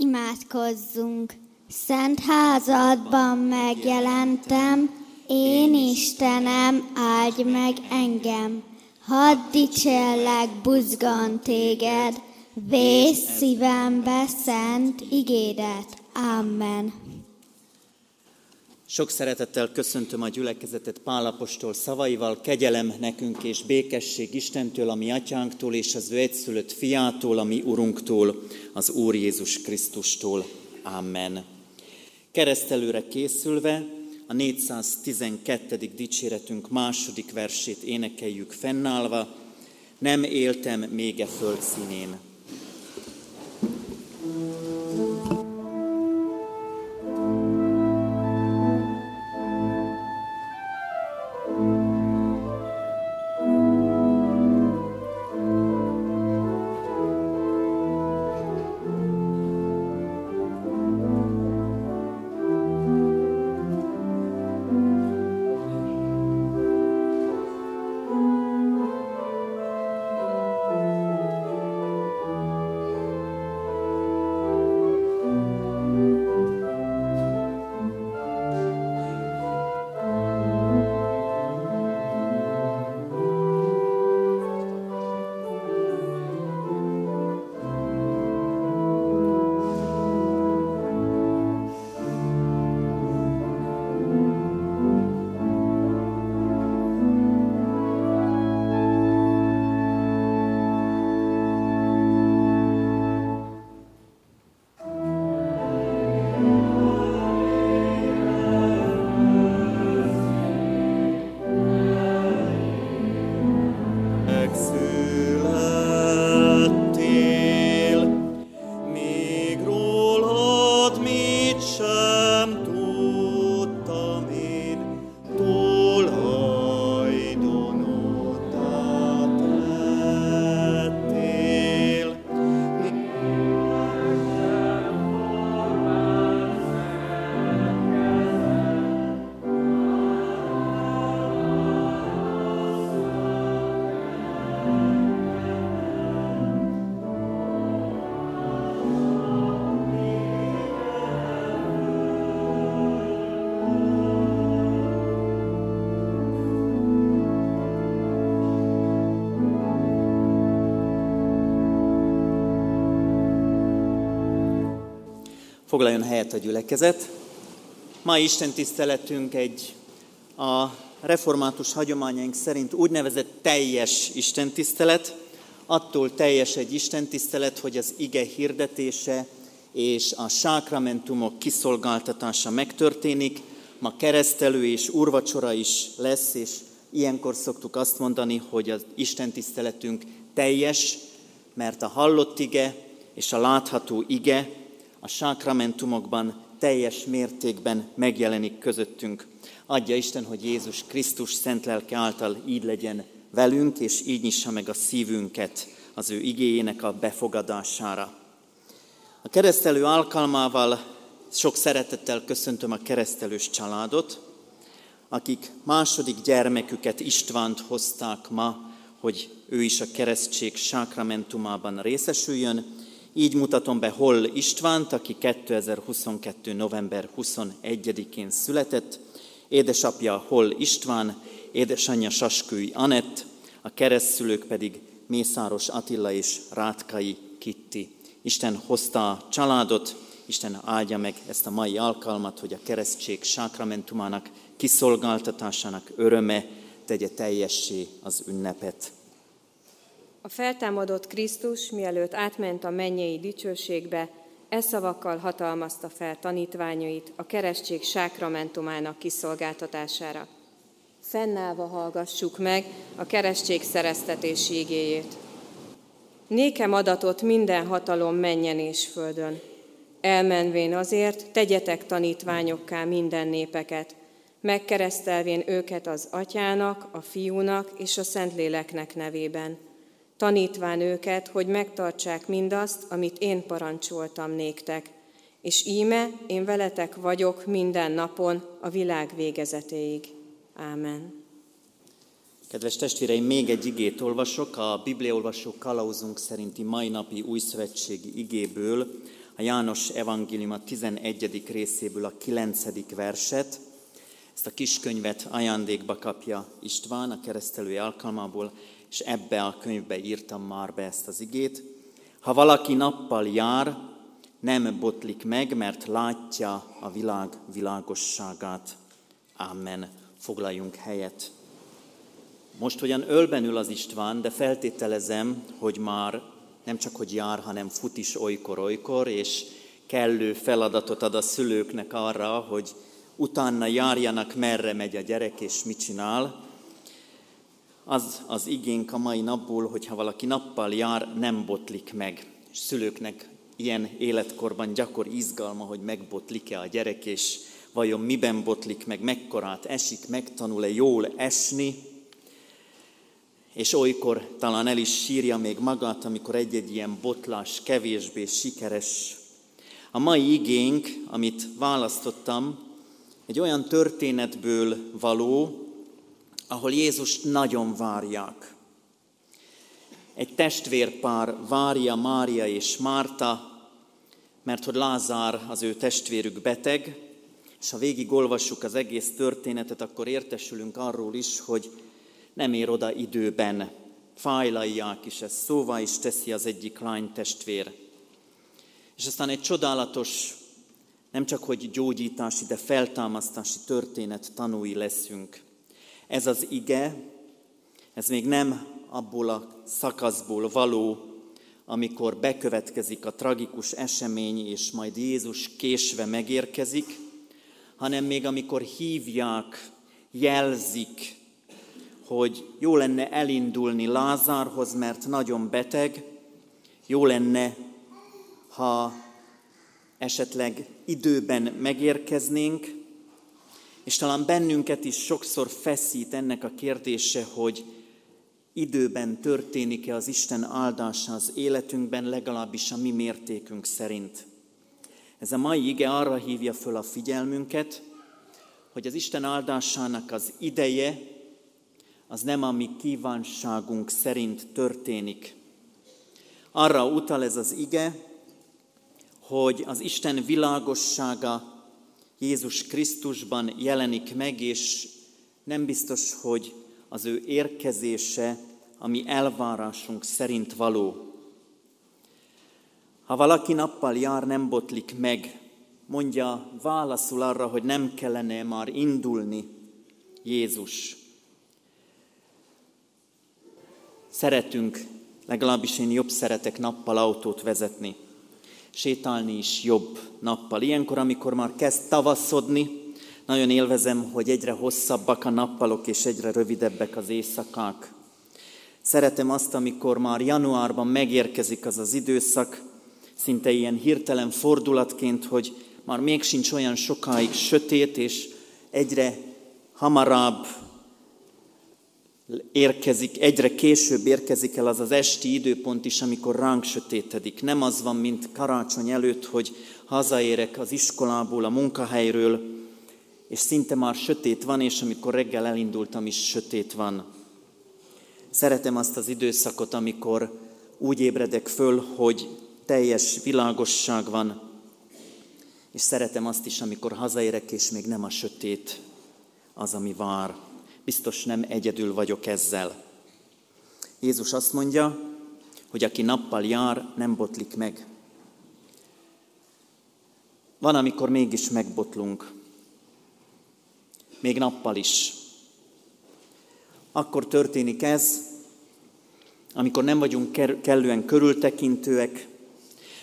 Imádkozzunk! Szent házadban megjelentem, én Istenem, áldj meg engem. Hadd dicsérlek buzgan téged, vész szívembe szent igédet. Amen. Sok szeretettel köszöntöm a gyülekezetet Pálapostól szavaival, kegyelem nekünk és békesség Istentől, a mi atyánktól és az ő egyszülött fiától, a mi urunktól, az Úr Jézus Krisztustól. Amen. Keresztelőre készülve a 412. dicséretünk második versét énekeljük fennállva, nem éltem még e földszínén. Foglaljon helyet a gyülekezet. Ma Isten tiszteletünk egy a református hagyományaink szerint úgynevezett teljes Isten tisztelet. Attól teljes egy Isten tisztelet, hogy az ige hirdetése és a sákramentumok kiszolgáltatása megtörténik. Ma keresztelő és urvacsora is lesz, és ilyenkor szoktuk azt mondani, hogy az Isten tiszteletünk teljes, mert a hallott ige és a látható ige a sákramentumokban teljes mértékben megjelenik közöttünk. Adja Isten, hogy Jézus Krisztus szent lelke által így legyen velünk, és így nyissa meg a szívünket az ő igéjének a befogadására. A keresztelő alkalmával sok szeretettel köszöntöm a keresztelős családot, akik második gyermeküket Istvánt hozták ma, hogy ő is a keresztség sákramentumában részesüljön, így mutatom be Hol Istvánt, aki 2022. november 21-én született, édesapja Hol István, édesanyja Saskői Anett, a keresztszülők pedig Mészáros Attila és Rátkai Kitti. Isten hozta a családot, Isten áldja meg ezt a mai alkalmat, hogy a keresztség sákramentumának kiszolgáltatásának öröme tegye teljessé az ünnepet. A feltámadott Krisztus, mielőtt átment a mennyei dicsőségbe, e szavakkal hatalmazta fel tanítványait a keresztség sákramentumának kiszolgáltatására. Fennállva hallgassuk meg a keresztség szereztetési igéjét. Nékem adatot minden hatalom menjen és földön. Elmenvén azért tegyetek tanítványokká minden népeket, megkeresztelvén őket az atyának, a fiúnak és a szentléleknek nevében – tanítván őket, hogy megtartsák mindazt, amit én parancsoltam néktek. És íme, én veletek vagyok minden napon a világ végezetéig. Ámen. Kedves testvéreim, még egy igét olvasok, a Bibliaolvasó kalauzunk szerinti mai napi újszövetségi igéből, a János evangélium a 11. részéből a 9. verset. Ezt a kiskönyvet ajándékba kapja István a keresztelői alkalmából, és ebbe a könyvbe írtam már be ezt az igét. Ha valaki nappal jár, nem botlik meg, mert látja a világ világosságát. Amen. Foglaljunk helyet. Most hogyan ölben ül az István, de feltételezem, hogy már nem csak hogy jár, hanem fut is olykor-olykor, és kellő feladatot ad a szülőknek arra, hogy utána járjanak, merre megy a gyerek, és mit csinál. Az az igénk a mai napból, hogyha valaki nappal jár, nem botlik meg. Szülőknek ilyen életkorban gyakor izgalma, hogy megbotlik-e a gyerek, és vajon miben botlik meg, mekkorát esik, megtanul-e jól esni, és olykor talán el is sírja még magát, amikor egy-egy ilyen botlás kevésbé sikeres. A mai igénk, amit választottam, egy olyan történetből való, ahol Jézus nagyon várják. Egy testvérpár várja Mária és Márta, mert hogy Lázár az ő testvérük beteg, és ha végig olvassuk az egész történetet, akkor értesülünk arról is, hogy nem ér oda időben. Fájlalják is, ezt szóvá is teszi az egyik lány testvér. És aztán egy csodálatos, nem csak hogy gyógyítási, de feltámasztási történet tanúi leszünk. Ez az ige, ez még nem abból a szakaszból való, amikor bekövetkezik a tragikus esemény, és majd Jézus késve megérkezik, hanem még amikor hívják, jelzik, hogy jó lenne elindulni Lázárhoz, mert nagyon beteg, jó lenne, ha esetleg időben megérkeznénk, és talán bennünket is sokszor feszít ennek a kérdése, hogy időben történik-e az Isten áldása az életünkben, legalábbis a mi mértékünk szerint. Ez a mai ige arra hívja föl a figyelmünket, hogy az Isten áldásának az ideje az nem a mi kívánságunk szerint történik. Arra utal ez az ige, hogy az Isten világossága Jézus Krisztusban jelenik meg, és nem biztos, hogy az ő érkezése a mi elvárásunk szerint való. Ha valaki nappal jár, nem botlik meg, mondja válaszul arra, hogy nem kellene már indulni Jézus. Szeretünk, legalábbis én jobb szeretek nappal autót vezetni. Sétálni is jobb nappal. Ilyenkor, amikor már kezd tavaszodni, nagyon élvezem, hogy egyre hosszabbak a nappalok és egyre rövidebbek az éjszakák. Szeretem azt, amikor már januárban megérkezik az az időszak, szinte ilyen hirtelen fordulatként, hogy már még sincs olyan sokáig sötét, és egyre hamarabb érkezik, egyre később érkezik el az az esti időpont is, amikor ránk sötétedik. Nem az van, mint karácsony előtt, hogy hazaérek az iskolából, a munkahelyről, és szinte már sötét van, és amikor reggel elindultam is sötét van. Szeretem azt az időszakot, amikor úgy ébredek föl, hogy teljes világosság van, és szeretem azt is, amikor hazaérek, és még nem a sötét az, ami vár. Biztos nem egyedül vagyok ezzel. Jézus azt mondja, hogy aki nappal jár, nem botlik meg. Van, amikor mégis megbotlunk. Még nappal is. Akkor történik ez, amikor nem vagyunk kellően körültekintőek,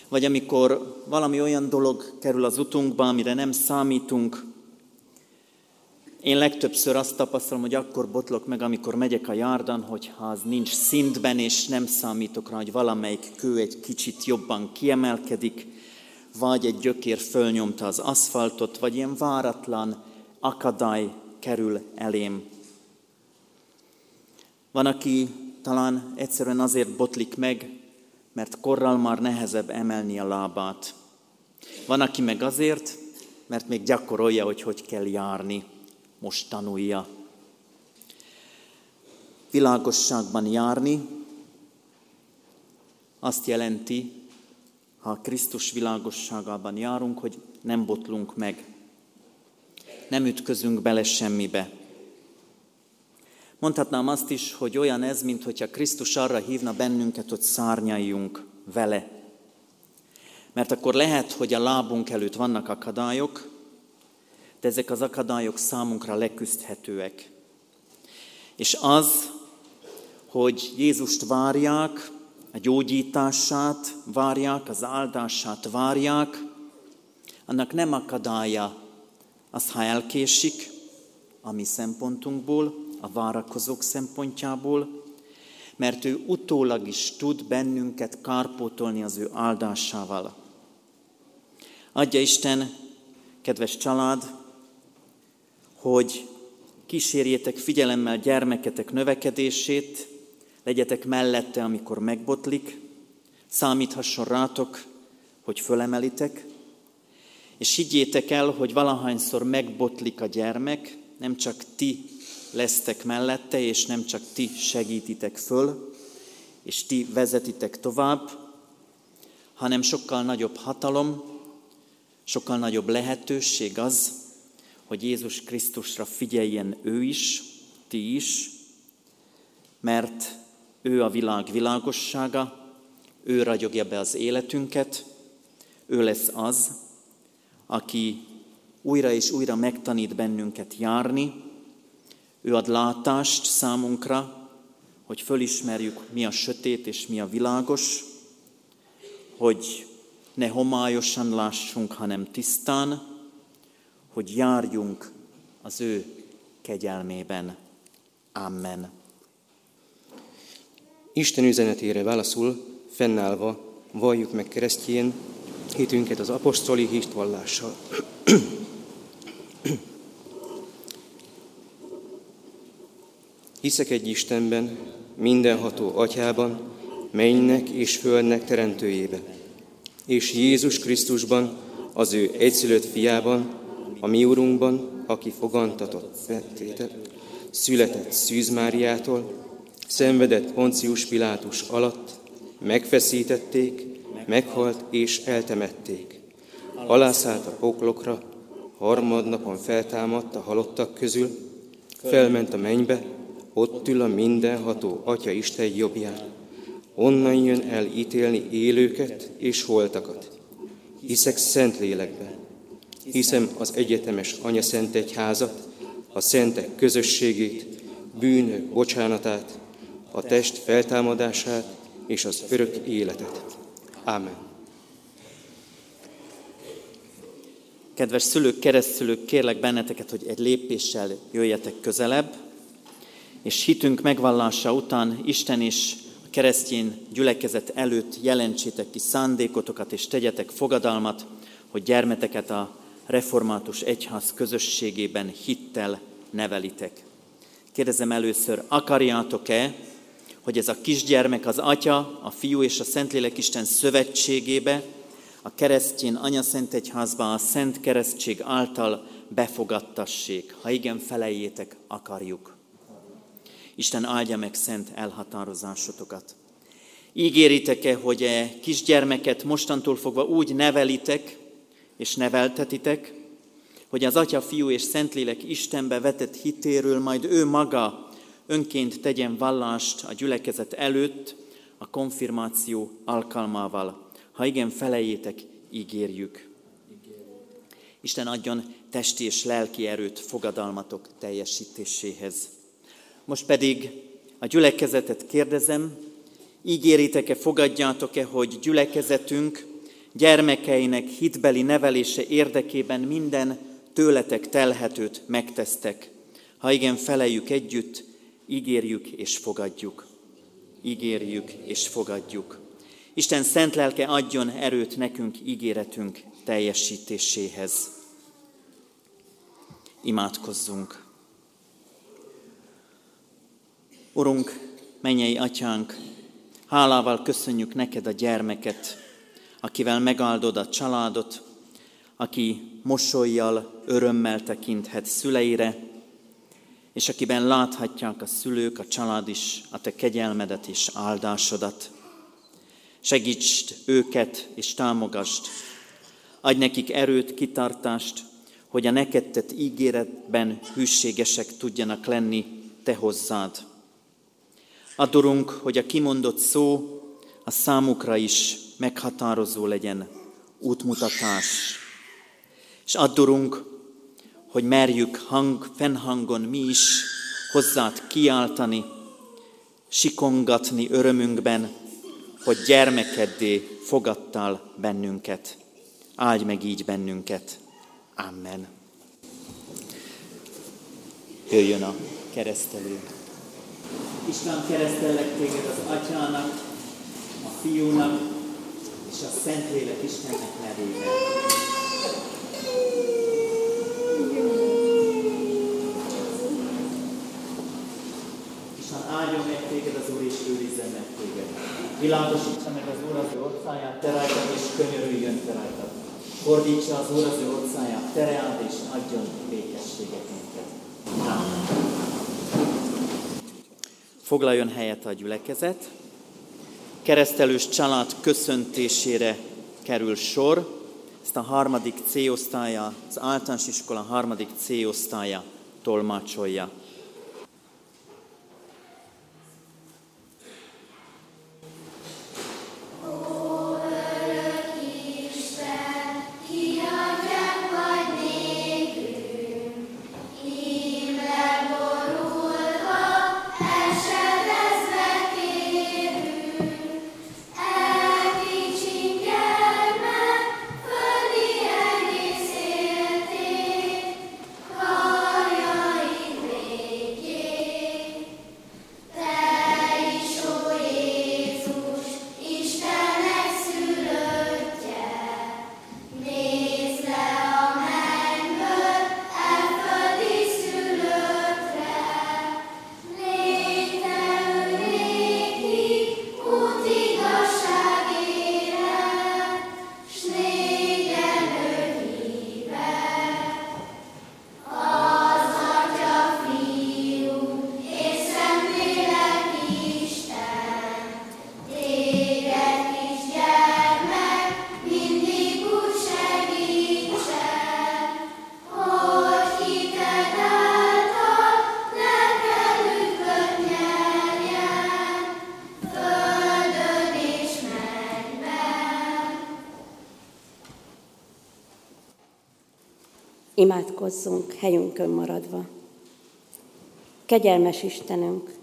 vagy amikor valami olyan dolog kerül az utunkba, amire nem számítunk, én legtöbbször azt tapasztalom, hogy akkor botlok meg, amikor megyek a járdan, hogyha az nincs szintben, és nem számítok rá, hogy valamelyik kő egy kicsit jobban kiemelkedik, vagy egy gyökér fölnyomta az aszfaltot, vagy ilyen váratlan akadály kerül elém. Van, aki talán egyszerűen azért botlik meg, mert korral már nehezebb emelni a lábát. Van, aki meg azért, mert még gyakorolja, hogy hogy kell járni most tanulja. Világosságban járni azt jelenti, ha Krisztus világosságában járunk, hogy nem botlunk meg, nem ütközünk bele semmibe. Mondhatnám azt is, hogy olyan ez, mint hogyha Krisztus arra hívna bennünket, hogy szárnyaljunk vele. Mert akkor lehet, hogy a lábunk előtt vannak akadályok, de ezek az akadályok számunkra leküzdhetőek. És az, hogy Jézust várják, a gyógyítását várják, az áldását várják, annak nem akadálya az, ha elkésik a mi szempontunkból, a várakozók szempontjából, mert ő utólag is tud bennünket kárpótolni az ő áldásával. Adja Isten, kedves család, hogy kísérjétek figyelemmel gyermeketek növekedését, legyetek mellette, amikor megbotlik, számíthasson rátok, hogy fölemelitek, és higgyétek el, hogy valahányszor megbotlik a gyermek, nem csak ti lesztek mellette, és nem csak ti segítitek föl, és ti vezetitek tovább, hanem sokkal nagyobb hatalom, sokkal nagyobb lehetőség az, hogy Jézus Krisztusra figyeljen ő is, ti is, mert ő a világ világossága, ő ragyogja be az életünket, ő lesz az, aki újra és újra megtanít bennünket járni, ő ad látást számunkra, hogy fölismerjük, mi a sötét és mi a világos, hogy ne homályosan lássunk, hanem tisztán, hogy járjunk az ő kegyelmében. Amen. Isten üzenetére válaszul, fennállva, valljuk meg keresztjén hitünket az apostoli hitvallással. Hiszek egy Istenben, mindenható atyában, mennynek és földnek teremtőjében, és Jézus Krisztusban, az ő egyszülött fiában, a mi Urunkban, aki fogantatott, született Szűz Máriától, szenvedett Poncius Pilátus alatt, megfeszítették, meghalt és eltemették. Alászállt a poklokra, harmadnapon feltámadt a halottak közül, felment a mennybe, ott ül a mindenható Atya Isten jobbján. Onnan jön el ítélni élőket és holtakat. Hiszek szent lélekben. Hiszem az egyetemes Anya Szent Egyházat, a szentek közösségét, bűnök bocsánatát, a test feltámadását és az örök életet. Ámen. Kedves szülők, keresztszülők, kérlek benneteket, hogy egy lépéssel jöjjetek közelebb, és hitünk megvallása után Isten is a keresztény gyülekezet előtt jelentsétek ki szándékotokat, és tegyetek fogadalmat, hogy gyermeteket a református egyház közösségében hittel nevelitek. Kérdezem először, akarjátok-e, hogy ez a kisgyermek az Atya, a Fiú és a Szentlélek Isten szövetségébe, a keresztjén Anya Szent Egyházba a Szent Keresztség által befogadtassék. Ha igen, felejétek, akarjuk. Isten áldja meg szent elhatározásotokat. Ígéritek-e, hogy e kisgyermeket mostantól fogva úgy nevelitek és neveltetitek, hogy az Atya, Fiú és Szentlélek Istenbe vetett hitéről majd ő maga önként tegyen vallást a gyülekezet előtt a konfirmáció alkalmával. Ha igen, felejétek, ígérjük. Isten adjon testi és lelki erőt fogadalmatok teljesítéséhez. Most pedig a gyülekezetet kérdezem, ígéritek-e, fogadjátok-e, hogy gyülekezetünk gyermekeinek hitbeli nevelése érdekében minden tőletek telhetőt megtesztek. Ha igen, feleljük együtt, ígérjük és fogadjuk. Ígérjük és fogadjuk. Isten szent lelke adjon erőt nekünk ígéretünk teljesítéséhez. Imádkozzunk! Urunk, mennyei atyánk, hálával köszönjük neked a gyermeket, akivel megáldod a családot, aki mosolyjal, örömmel tekinthet szüleire, és akiben láthatják a szülők, a család is a te kegyelmedet és áldásodat. Segítsd őket és támogasd. Adj nekik erőt, kitartást, hogy a neked tett ígéretben hűségesek tudjanak lenni te hozzád. Adorunk, hogy a kimondott szó a számukra is meghatározó legyen, útmutatás. És adorunk, hogy merjük hang, fennhangon mi is hozzád kiáltani, sikongatni örömünkben, hogy gyermekeddé fogadtál bennünket. Áldj meg így bennünket. Amen. Jöjjön a keresztelő. Isten keresztellek téged az atyának, a fiúnak és a Szentlélek Istennek nevében. Isten áldjon meg téged az Úr, és őrizzen meg téged. Világosítsa meg az Úr az ő orcáját, te rajtad, és könyörüljön te rajtad. Fordítsa az Úr az ő orcáját, tereáld, és adjon békességet neked. Amen. Foglaljon helyet a gyülekezet. Keresztelős család köszöntésére kerül sor. Ezt a harmadik C-osztálya, az általános iskola harmadik C-osztálya tolmácsolja. Imádkozzunk helyünkön maradva. Kegyelmes Istenünk,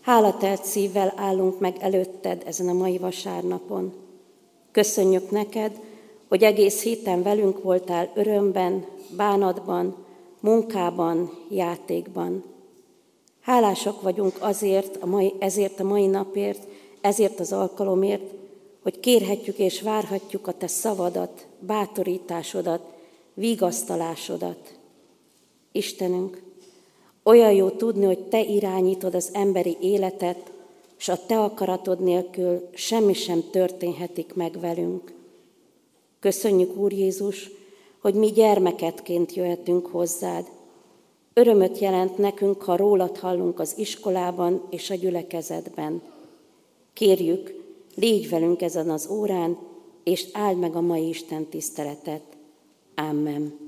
hálatelt szívvel állunk meg előtted ezen a mai vasárnapon. Köszönjük neked, hogy egész héten velünk voltál örömben, bánatban, munkában, játékban. Hálások vagyunk azért a mai, ezért a mai napért, ezért az alkalomért, hogy kérhetjük és várhatjuk a Te szavadat, bátorításodat, vigasztalásodat. Istenünk, olyan jó tudni, hogy Te irányítod az emberi életet, és a Te akaratod nélkül semmi sem történhetik meg velünk. Köszönjük, Úr Jézus, hogy mi gyermeketként jöhetünk hozzád. Örömöt jelent nekünk, ha rólad hallunk az iskolában és a gyülekezetben. Kérjük, légy velünk ezen az órán, és áld meg a mai Isten tiszteletet. Amen.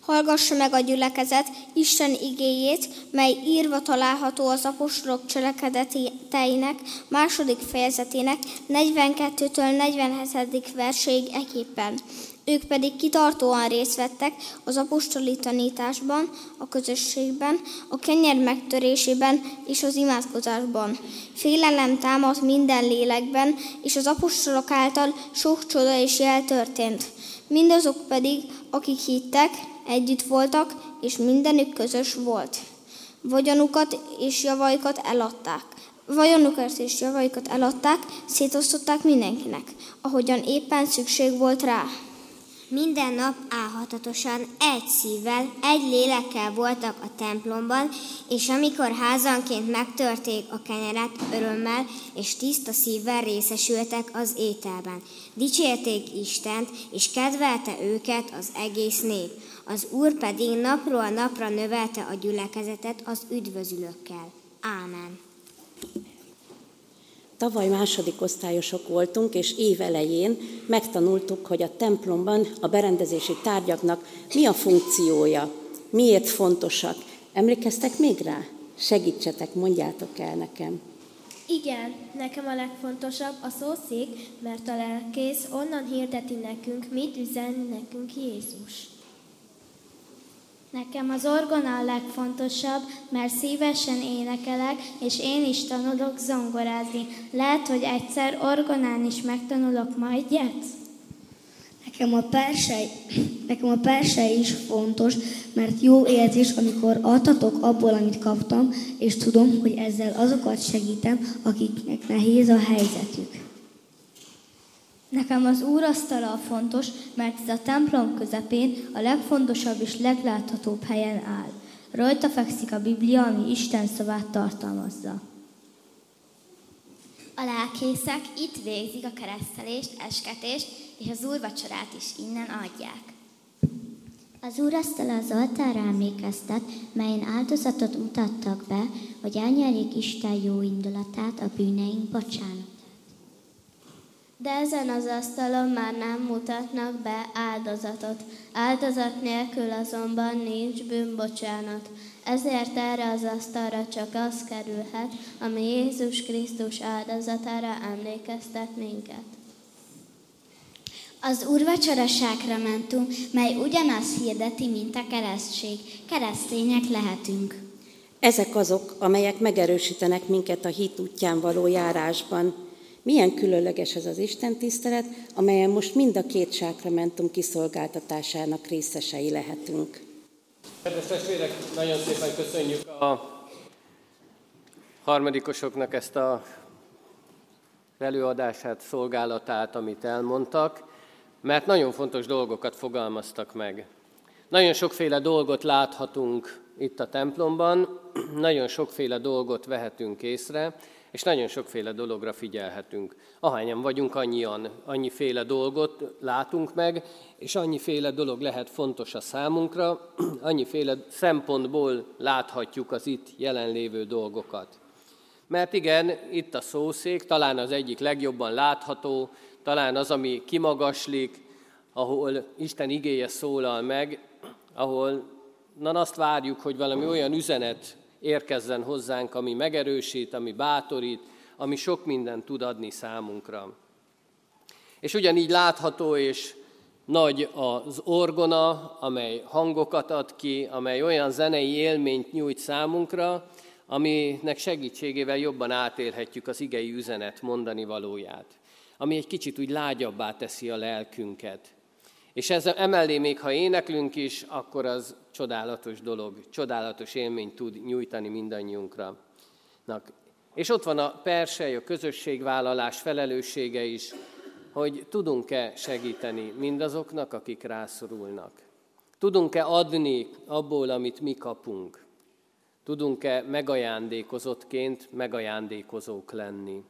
Hallgassa meg a gyülekezet Isten igéjét, mely írva található az apostolok cselekedeteinek második fejezetének 42-től 47. verséig eképpen. Ők pedig kitartóan részt vettek az apostoli tanításban, a közösségben, a kenyer megtörésében és az imádkozásban. Félelem támadt minden lélekben, és az apostolok által sok csoda és jel történt. Mindazok pedig, akik hittek, együtt voltak, és mindenük közös volt. Vagyonukat és javaikat eladták. Vagyonukat és javaikat eladták, szétosztották mindenkinek, ahogyan éppen szükség volt rá. Minden nap álhatatosan egy szívvel, egy lélekkel voltak a templomban, és amikor házanként megtörték a kenyeret örömmel, és tiszta szívvel részesültek az ételben. Dicsérték Istent, és kedvelte őket az egész nép. Az Úr pedig napról napra növelte a gyülekezetet az üdvözülőkkel. Ámen. Tavaly második osztályosok voltunk, és év elején megtanultuk, hogy a templomban a berendezési tárgyaknak mi a funkciója, miért fontosak. Emlékeztek még rá? Segítsetek, mondjátok el nekem. Igen, nekem a legfontosabb a szószék, mert a lelkész onnan hirdeti nekünk, mit üzen nekünk Jézus. Nekem az orgona a legfontosabb, mert szívesen énekelek, és én is tanulok zongorázni. Lehet, hogy egyszer orgonán is megtanulok majd, Jetsz? Nekem a persej, nekem a persej is fontos, mert jó érzés, amikor adhatok abból, amit kaptam, és tudom, hogy ezzel azokat segítem, akiknek nehéz a helyzetük. Nekem az úrasztala fontos, mert ez a templom közepén a legfontosabb és legláthatóbb helyen áll. Rajta fekszik a Biblia, ami Isten szavát tartalmazza. A lelkészek itt végzik a keresztelést, esketést, és az úrvacsorát is innen adják. Az úrasztala az oltára emlékeztet, melyen áldozatot mutattak be, hogy elnyerjék Isten jó indulatát, a bűneink bocsánat. De ezen az asztalon már nem mutatnak be áldozatot. Áldozat nélkül azonban nincs bűnbocsánat. Ezért erre az asztalra csak az kerülhet, ami Jézus Krisztus áldozatára emlékeztet minket. Az úrvacsora sákramentum, mely ugyanaz hirdeti, mint a keresztség. Keresztények lehetünk. Ezek azok, amelyek megerősítenek minket a hit útján való járásban, milyen különleges ez az Isten tisztelet, amelyen most mind a két sákramentum kiszolgáltatásának részesei lehetünk. Kedves testvérek, nagyon szépen köszönjük a harmadikosoknak ezt a előadását, szolgálatát, amit elmondtak, mert nagyon fontos dolgokat fogalmaztak meg. Nagyon sokféle dolgot láthatunk itt a templomban, nagyon sokféle dolgot vehetünk észre, és nagyon sokféle dologra figyelhetünk. Ahányan vagyunk, annyian, annyiféle dolgot látunk meg, és annyiféle dolog lehet fontos a számunkra, annyiféle szempontból láthatjuk az itt jelenlévő dolgokat. Mert igen, itt a szószék, talán az egyik legjobban látható, talán az, ami kimagaslik, ahol Isten igéje szólal meg, ahol na azt várjuk, hogy valami olyan üzenet érkezzen hozzánk, ami megerősít, ami bátorít, ami sok mindent tud adni számunkra. És ugyanígy látható és nagy az orgona, amely hangokat ad ki, amely olyan zenei élményt nyújt számunkra, aminek segítségével jobban átélhetjük az igei üzenet mondani valóját, ami egy kicsit úgy lágyabbá teszi a lelkünket. És ez emellé még, ha éneklünk is, akkor az csodálatos dolog, csodálatos élményt tud nyújtani mindannyiunkra. És ott van a persely, a közösségvállalás felelőssége is, hogy tudunk-e segíteni mindazoknak, akik rászorulnak. Tudunk-e adni abból, amit mi kapunk. Tudunk-e megajándékozottként megajándékozók lenni.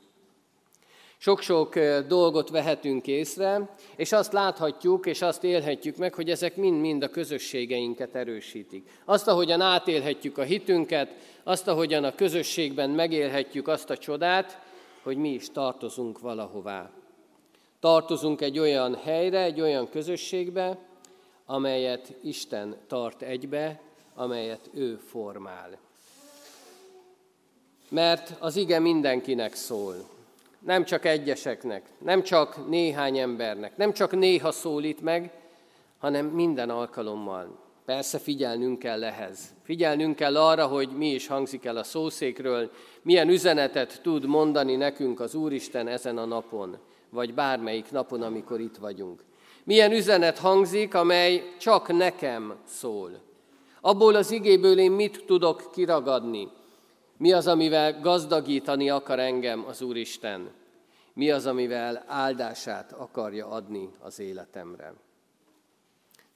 Sok-sok dolgot vehetünk észre, és azt láthatjuk, és azt élhetjük meg, hogy ezek mind-mind a közösségeinket erősítik. Azt, ahogyan átélhetjük a hitünket, azt, ahogyan a közösségben megélhetjük azt a csodát, hogy mi is tartozunk valahová. Tartozunk egy olyan helyre, egy olyan közösségbe, amelyet Isten tart egybe, amelyet ő formál. Mert az ige mindenkinek szól nem csak egyeseknek, nem csak néhány embernek, nem csak néha szólít meg, hanem minden alkalommal. Persze figyelnünk kell ehhez. Figyelnünk kell arra, hogy mi is hangzik el a szószékről, milyen üzenetet tud mondani nekünk az Úristen ezen a napon, vagy bármelyik napon, amikor itt vagyunk. Milyen üzenet hangzik, amely csak nekem szól. Abból az igéből én mit tudok kiragadni, mi az, amivel gazdagítani akar engem az Úristen? Mi az, amivel áldását akarja adni az életemre?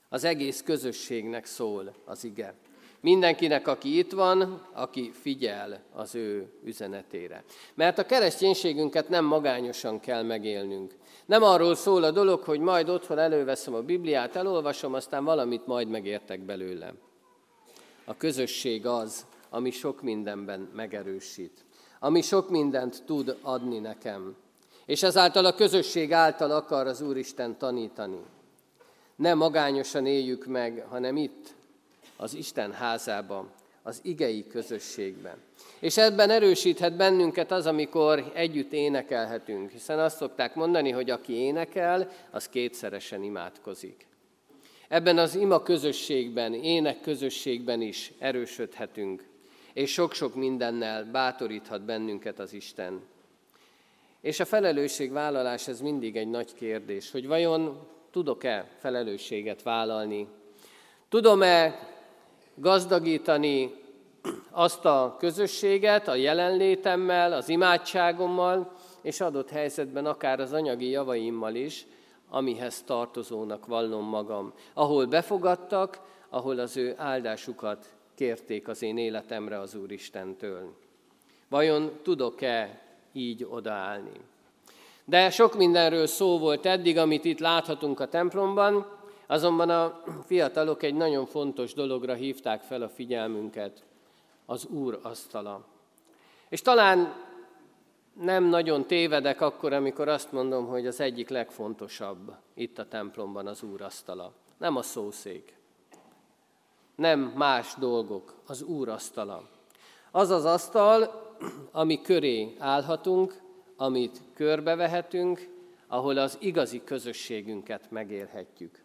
Az egész közösségnek szól az ige. Mindenkinek, aki itt van, aki figyel az ő üzenetére. Mert a kereszténységünket nem magányosan kell megélnünk. Nem arról szól a dolog, hogy majd otthon előveszem a Bibliát, elolvasom, aztán valamit majd megértek belőle. A közösség az, ami sok mindenben megerősít. ami sok mindent tud adni nekem. És ezáltal a közösség által akar az Úristen tanítani. Nem magányosan éljük meg, hanem itt, az Isten házában, az igei közösségben. És ebben erősíthet bennünket az, amikor együtt énekelhetünk, hiszen azt szokták mondani, hogy aki énekel, az kétszeresen imádkozik. Ebben az ima közösségben, ének közösségben is erősödhetünk, és sok-sok mindennel bátoríthat bennünket az Isten. És a felelősségvállalás ez mindig egy nagy kérdés, hogy vajon tudok-e felelősséget vállalni? Tudom-e gazdagítani azt a közösséget a jelenlétemmel, az imádságommal, és adott helyzetben akár az anyagi javaimmal is, amihez tartozónak vallom magam. Ahol befogadtak, ahol az ő áldásukat kérték az én életemre az Úristentől. Vajon tudok-e így odaállni? De sok mindenről szó volt eddig, amit itt láthatunk a templomban, azonban a fiatalok egy nagyon fontos dologra hívták fel a figyelmünket, az Úr asztala. És talán nem nagyon tévedek akkor, amikor azt mondom, hogy az egyik legfontosabb itt a templomban az Úr asztala. Nem a szószék, nem más dolgok, az Úr asztala. Az az asztal, ami köré állhatunk, amit körbevehetünk, ahol az igazi közösségünket megélhetjük.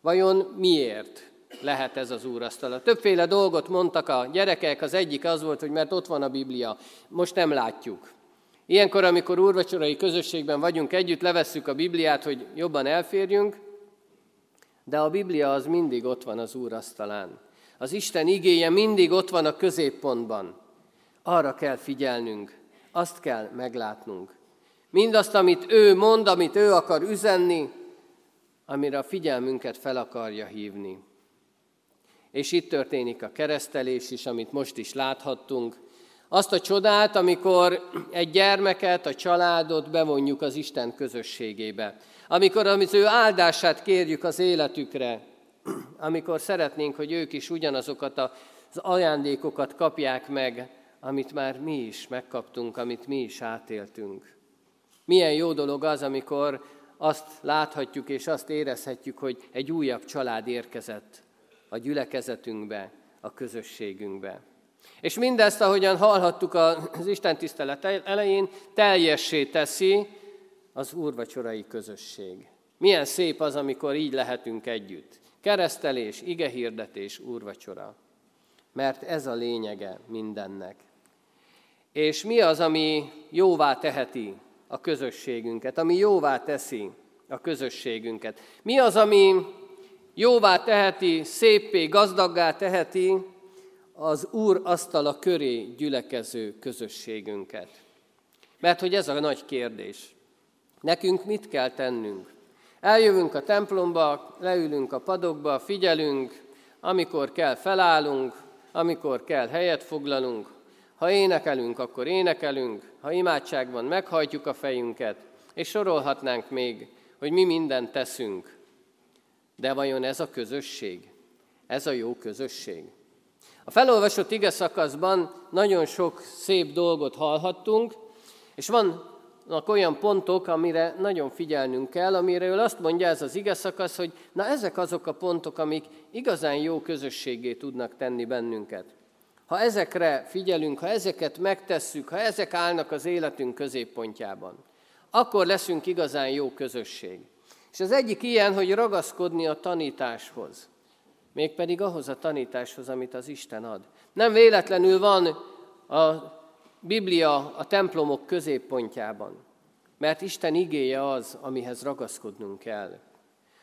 Vajon miért lehet ez az úrasztala? Többféle dolgot mondtak a gyerekek, az egyik az volt, hogy mert ott van a Biblia, most nem látjuk. Ilyenkor, amikor úrvacsorai közösségben vagyunk együtt, levesszük a Bibliát, hogy jobban elférjünk, de a Biblia az mindig ott van az úrasztalán. Az Isten igéje mindig ott van a középpontban. Arra kell figyelnünk, azt kell meglátnunk. Mindazt, amit ő mond, amit ő akar üzenni, amire a figyelmünket fel akarja hívni. És itt történik a keresztelés is, amit most is láthattunk. Azt a csodát, amikor egy gyermeket, a családot bevonjuk az Isten közösségébe. Amikor az ő áldását kérjük az életükre, amikor szeretnénk, hogy ők is ugyanazokat az ajándékokat kapják meg, amit már mi is megkaptunk, amit mi is átéltünk. Milyen jó dolog az, amikor azt láthatjuk és azt érezhetjük, hogy egy újabb család érkezett a gyülekezetünkbe, a közösségünkbe. És mindezt, ahogyan hallhattuk az Isten tisztelet elején, teljessé teszi az úrvacsorai közösség. Milyen szép az, amikor így lehetünk együtt. Keresztelés, igehirdetés, úrvacsora. Mert ez a lényege mindennek. És mi az, ami jóvá teheti a közösségünket, ami jóvá teszi a közösségünket? Mi az, ami jóvá teheti, szépé, gazdaggá teheti az Úr asztala köré gyülekező közösségünket? Mert hogy ez a nagy kérdés. Nekünk mit kell tennünk? Eljövünk a templomba, leülünk a padokba, figyelünk, amikor kell felállunk, amikor kell helyet foglalunk, ha énekelünk, akkor énekelünk, ha imádság van, meghajtjuk a fejünket, és sorolhatnánk még, hogy mi mindent teszünk. De vajon ez a közösség? Ez a jó közösség? A felolvasott ige szakaszban nagyon sok szép dolgot hallhattunk, és vannak olyan pontok, amire nagyon figyelnünk kell, amiről azt mondja ez az ige szakasz, hogy na ezek azok a pontok, amik igazán jó közösségé tudnak tenni bennünket. Ha ezekre figyelünk, ha ezeket megtesszük, ha ezek állnak az életünk középpontjában, akkor leszünk igazán jó közösség. És az egyik ilyen, hogy ragaszkodni a tanításhoz. Mégpedig ahhoz a tanításhoz, amit az Isten ad. Nem véletlenül van a Biblia a templomok középpontjában, mert Isten igéje az, amihez ragaszkodnunk kell.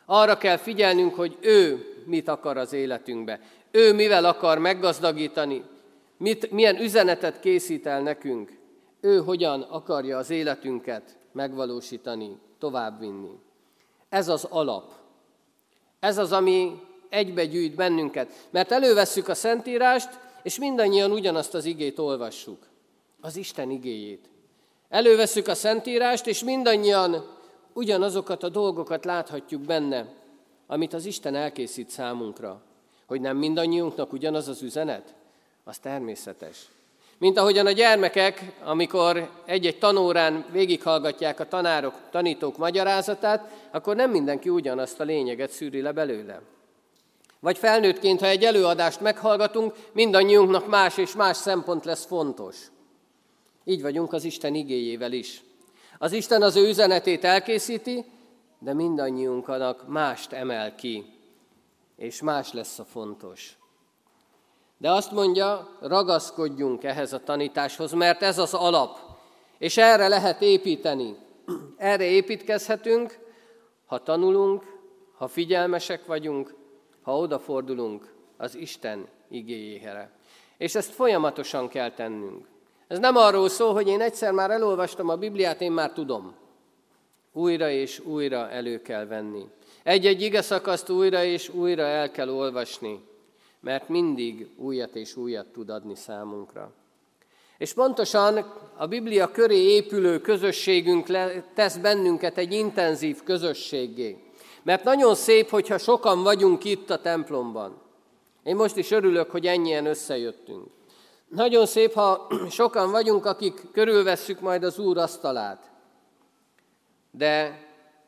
Arra kell figyelnünk, hogy ő mit akar az életünkbe. Ő mivel akar meggazdagítani, mit, milyen üzenetet készít el nekünk, ő hogyan akarja az életünket megvalósítani, továbbvinni. Ez az alap. Ez az, ami egybegyűjt bennünket. Mert elővesszük a Szentírást, és mindannyian ugyanazt az igét olvassuk. Az Isten igéjét. Elővesszük a Szentírást, és mindannyian ugyanazokat a dolgokat láthatjuk benne, amit az Isten elkészít számunkra. Hogy nem mindannyiunknak ugyanaz az üzenet? Az természetes. Mint ahogyan a gyermekek, amikor egy-egy tanórán végighallgatják a tanárok, tanítók magyarázatát, akkor nem mindenki ugyanazt a lényeget szűri le belőle. Vagy felnőttként, ha egy előadást meghallgatunk, mindannyiunknak más és más szempont lesz fontos. Így vagyunk az Isten igéjével is. Az Isten az ő üzenetét elkészíti, de mindannyiunknak mást emel ki, és más lesz a fontos. De azt mondja, ragaszkodjunk ehhez a tanításhoz, mert ez az alap, és erre lehet építeni. Erre építkezhetünk, ha tanulunk, ha figyelmesek vagyunk, ha odafordulunk az Isten igéjére. És ezt folyamatosan kell tennünk. Ez nem arról szól, hogy én egyszer már elolvastam a Bibliát, én már tudom. Újra és újra elő kell venni. Egy-egy ige szakaszt újra és újra el kell olvasni, mert mindig újat és újat tud adni számunkra. És pontosan a Biblia köré épülő közösségünk tesz bennünket egy intenzív közösségé. Mert nagyon szép, hogyha sokan vagyunk itt a templomban. Én most is örülök, hogy ennyien összejöttünk. Nagyon szép, ha sokan vagyunk, akik körülvesszük majd az Úr asztalát. De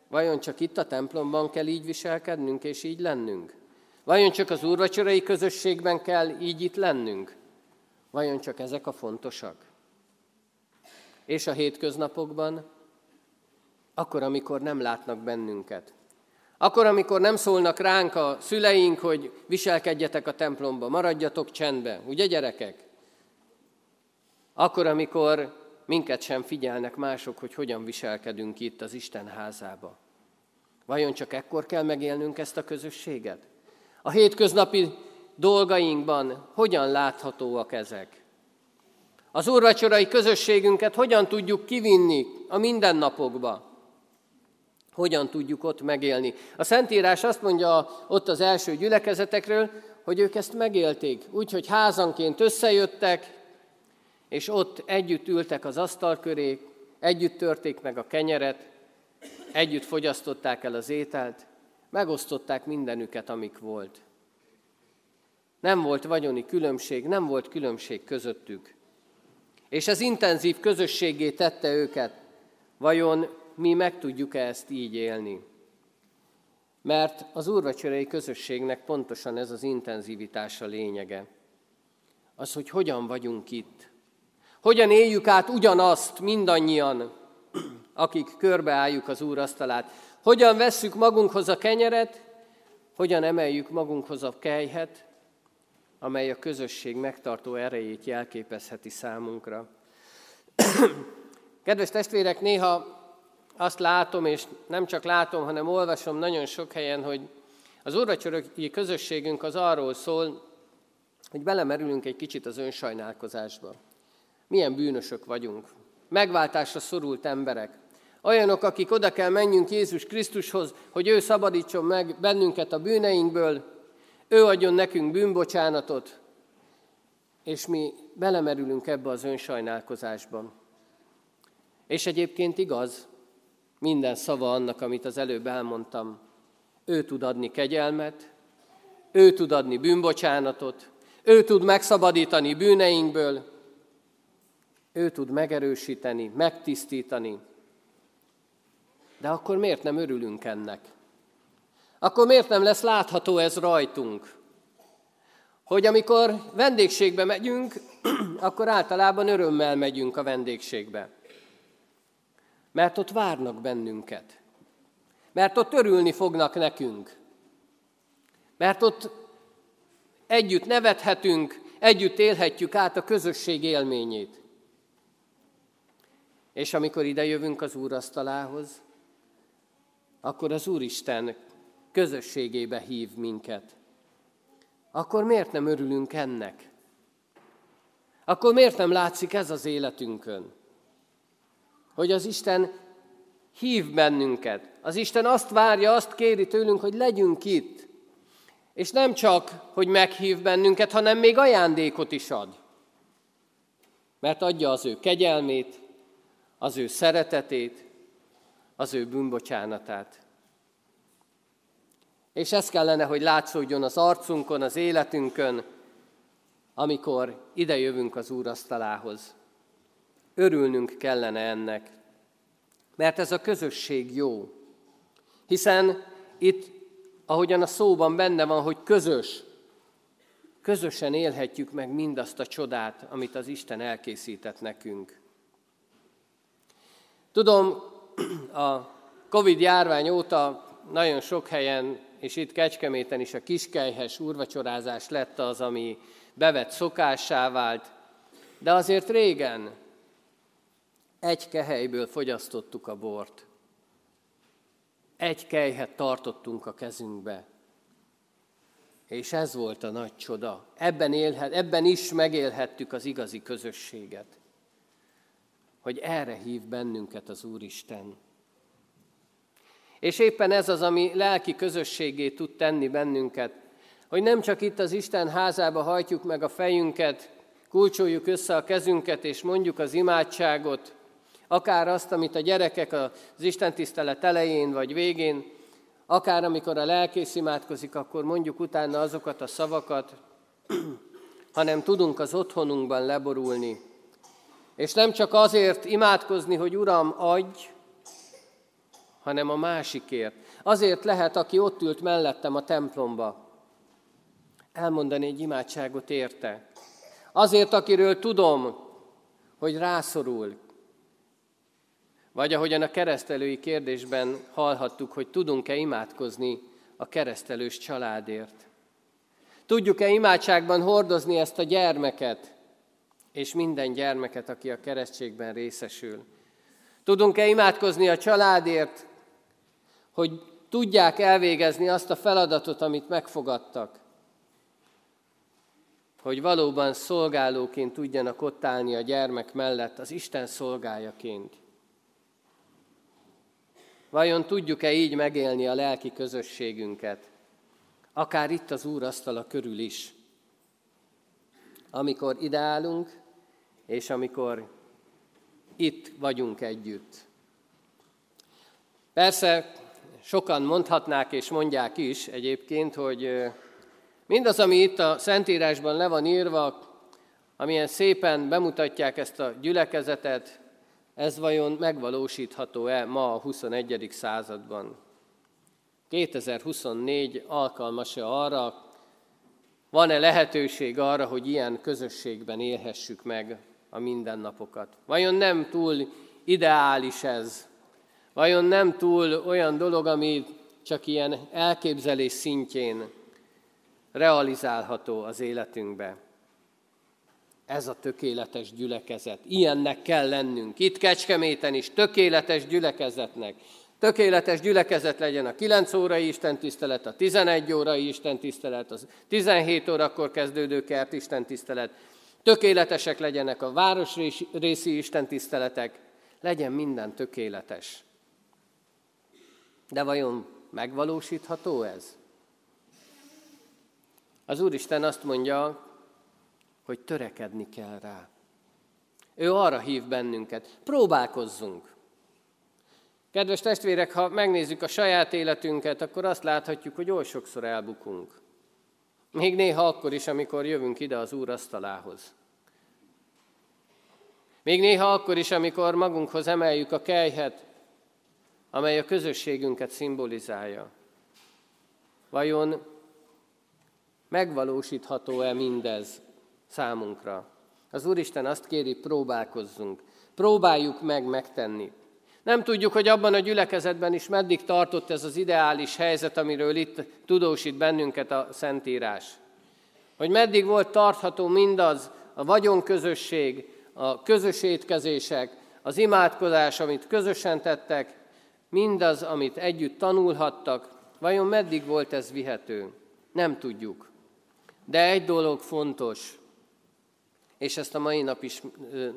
vajon csak itt a templomban kell így viselkednünk és így lennünk? Vajon csak az úrvacsorai közösségben kell így itt lennünk? Vajon csak ezek a fontosak? És a hétköznapokban? Akkor, amikor nem látnak bennünket. Akkor, amikor nem szólnak ránk a szüleink, hogy viselkedjetek a templomba, maradjatok csendbe, ugye gyerekek? Akkor, amikor minket sem figyelnek mások, hogy hogyan viselkedünk itt az Isten házába. Vajon csak ekkor kell megélnünk ezt a közösséget? A hétköznapi dolgainkban hogyan láthatóak ezek? Az úrvacsorai közösségünket hogyan tudjuk kivinni a mindennapokba? Hogyan tudjuk ott megélni? A Szentírás azt mondja ott az első gyülekezetekről, hogy ők ezt megélték, úgyhogy házanként összejöttek, és ott együtt ültek az asztal köré, együtt törték meg a kenyeret, együtt fogyasztották el az ételt, megosztották mindenüket, amik volt. Nem volt vagyoni különbség, nem volt különbség közöttük. És ez intenzív közösségé tette őket. Vajon mi meg tudjuk-e ezt így élni? Mert az úrvacsorai közösségnek pontosan ez az intenzivitása lényege. Az, hogy hogyan vagyunk itt. Hogyan éljük át ugyanazt mindannyian, akik körbeálljuk az Úr asztalát. Hogyan vesszük magunkhoz a kenyeret, hogyan emeljük magunkhoz a kejhet, amely a közösség megtartó erejét jelképezheti számunkra. Kedves testvérek, néha azt látom, és nem csak látom, hanem olvasom nagyon sok helyen, hogy az úrvacsoroki közösségünk az arról szól, hogy belemerülünk egy kicsit az önsajnálkozásba. Milyen bűnösök vagyunk. Megváltásra szorult emberek. Olyanok, akik oda kell menjünk Jézus Krisztushoz, hogy ő szabadítson meg bennünket a bűneinkből, ő adjon nekünk bűnbocsánatot, és mi belemerülünk ebbe az önsajnálkozásban. És egyébként igaz, minden szava annak, amit az előbb elmondtam. Ő tud adni kegyelmet, ő tud adni bűnbocsánatot, ő tud megszabadítani bűneinkből, ő tud megerősíteni, megtisztítani. De akkor miért nem örülünk ennek? Akkor miért nem lesz látható ez rajtunk? Hogy amikor vendégségbe megyünk, akkor általában örömmel megyünk a vendégségbe. Mert ott várnak bennünket. Mert ott örülni fognak nekünk. Mert ott együtt nevethetünk, együtt élhetjük át a közösség élményét. És amikor ide jövünk az úrasztalához, akkor az Úristen közösségébe hív minket. Akkor miért nem örülünk ennek? Akkor miért nem látszik ez az életünkön? Hogy az Isten hív bennünket. Az Isten azt várja, azt kéri tőlünk, hogy legyünk itt. És nem csak, hogy meghív bennünket, hanem még ajándékot is ad. Mert adja az ő kegyelmét, az ő szeretetét, az ő bűnbocsánatát. És ez kellene, hogy látszódjon az arcunkon, az életünkön, amikor idejövünk az Úr asztalához. Örülnünk kellene ennek, mert ez a közösség jó. Hiszen itt, ahogyan a szóban benne van, hogy közös, közösen élhetjük meg mindazt a csodát, amit az Isten elkészített nekünk. Tudom, a Covid járvány óta nagyon sok helyen, és itt Kecskeméten is a kiskelyhes úrvacsorázás lett az, ami bevett szokássá vált, de azért régen egy kehelyből fogyasztottuk a bort. Egy kejhet tartottunk a kezünkbe. És ez volt a nagy csoda. Ebben, élhet, ebben is megélhettük az igazi közösséget. Hogy erre hív bennünket az Úristen. És éppen ez az, ami lelki közösségé tud tenni bennünket, hogy nem csak itt az Isten házába hajtjuk meg a fejünket, kulcsoljuk össze a kezünket és mondjuk az imádságot, akár azt, amit a gyerekek az Isten tisztelet elején vagy végén, akár amikor a lelkész imádkozik, akkor mondjuk utána azokat a szavakat, hanem tudunk az otthonunkban leborulni. És nem csak azért imádkozni, hogy Uram, adj, hanem a másikért. Azért lehet, aki ott ült mellettem a templomba, elmondani egy imádságot érte. Azért, akiről tudom, hogy rászorul. Vagy ahogyan a keresztelői kérdésben hallhattuk, hogy tudunk-e imádkozni a keresztelős családért. Tudjuk-e imádságban hordozni ezt a gyermeket, és minden gyermeket, aki a keresztségben részesül. Tudunk-e imádkozni a családért, hogy tudják elvégezni azt a feladatot, amit megfogadtak hogy valóban szolgálóként tudjanak ott állni a gyermek mellett, az Isten szolgájaként. Vajon tudjuk-e így megélni a lelki közösségünket, akár itt az Úr asztala körül is, amikor ideálunk, és amikor itt vagyunk együtt. Persze sokan mondhatnák és mondják is egyébként, hogy Mindaz, ami itt a Szentírásban le van írva, amilyen szépen bemutatják ezt a gyülekezetet, ez vajon megvalósítható-e ma a 21. században? 2024 alkalmas-e arra, van-e lehetőség arra, hogy ilyen közösségben élhessük meg a mindennapokat? Vajon nem túl ideális ez? Vajon nem túl olyan dolog, ami csak ilyen elképzelés szintjén realizálható az életünkbe. Ez a tökéletes gyülekezet. Ilyennek kell lennünk. Itt Kecskeméten is tökéletes gyülekezetnek. Tökéletes gyülekezet legyen a 9 órai istentisztelet, a 11 órai istentisztelet, az 17 órakor kezdődő kert istentisztelet. Tökéletesek legyenek a városrészi istentiszteletek. Legyen minden tökéletes. De vajon megvalósítható ez? Az Úristen azt mondja, hogy törekedni kell rá. Ő arra hív bennünket, próbálkozzunk. Kedves testvérek, ha megnézzük a saját életünket, akkor azt láthatjuk, hogy oly sokszor elbukunk. Még néha akkor is, amikor jövünk ide az Úr asztalához. Még néha akkor is, amikor magunkhoz emeljük a kejhet, amely a közösségünket szimbolizálja. Vajon Megvalósítható-e mindez számunkra? Az Úristen azt kéri, próbálkozzunk. Próbáljuk meg megtenni. Nem tudjuk, hogy abban a gyülekezetben is meddig tartott ez az ideális helyzet, amiről itt tudósít bennünket a Szentírás. Hogy meddig volt tartható mindaz, a vagyonközösség, a közös étkezések, az imádkozás, amit közösen tettek, mindaz, amit együtt tanulhattak, vajon meddig volt ez vihető? Nem tudjuk. De egy dolog fontos, és ezt a mai nap is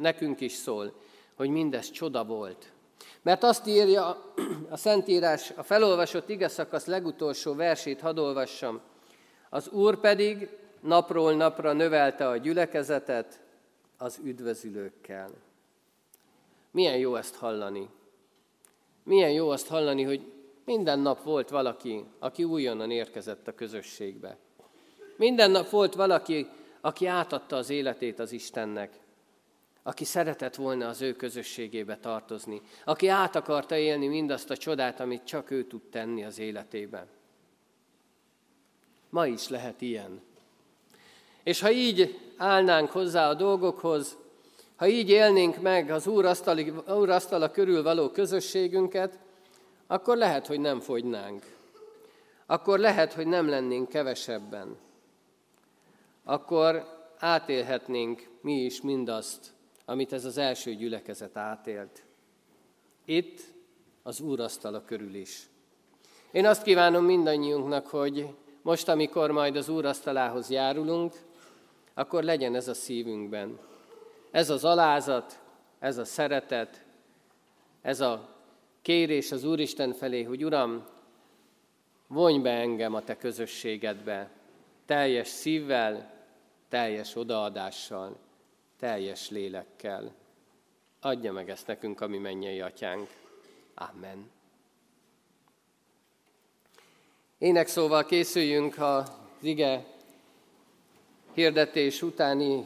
nekünk is szól, hogy mindez csoda volt. Mert azt írja a Szentírás, a felolvasott ige szakasz legutolsó versét hadd olvassam. Az Úr pedig napról napra növelte a gyülekezetet az üdvözülőkkel. Milyen jó ezt hallani. Milyen jó azt hallani, hogy minden nap volt valaki, aki újonnan érkezett a közösségbe. Minden nap volt valaki, aki átadta az életét az Istennek, aki szeretett volna az ő közösségébe tartozni, aki át akarta élni mindazt a csodát, amit csak ő tud tenni az életében. Ma is lehet ilyen. És ha így állnánk hozzá a dolgokhoz, ha így élnénk meg az Úr, asztali, Úr asztala körül való közösségünket, akkor lehet, hogy nem fogynánk. Akkor lehet, hogy nem lennénk kevesebben. Akkor átélhetnénk mi is mindazt, amit ez az első gyülekezet átélt. Itt, az Úr asztala körül is. Én azt kívánom mindannyiunknak, hogy most, amikor majd az Úr asztalához járulunk, akkor legyen ez a szívünkben. Ez az alázat, ez a szeretet, ez a kérés az Úristen felé, hogy Uram, vonj be engem a Te közösségedbe, teljes szívvel, teljes odaadással, teljes lélekkel. Adja meg ezt nekünk, ami mennyei atyánk. Amen. Ének szóval készüljünk az ige hirdetés utáni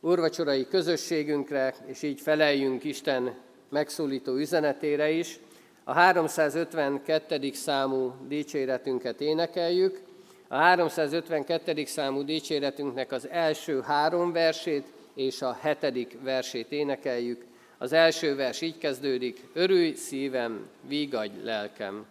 urvacsorai közösségünkre, és így feleljünk Isten megszólító üzenetére is. A 352. számú dicséretünket énekeljük. A 352. számú dicséretünknek az első három versét és a hetedik versét énekeljük. Az első vers így kezdődik, örülj szívem, vígadj lelkem.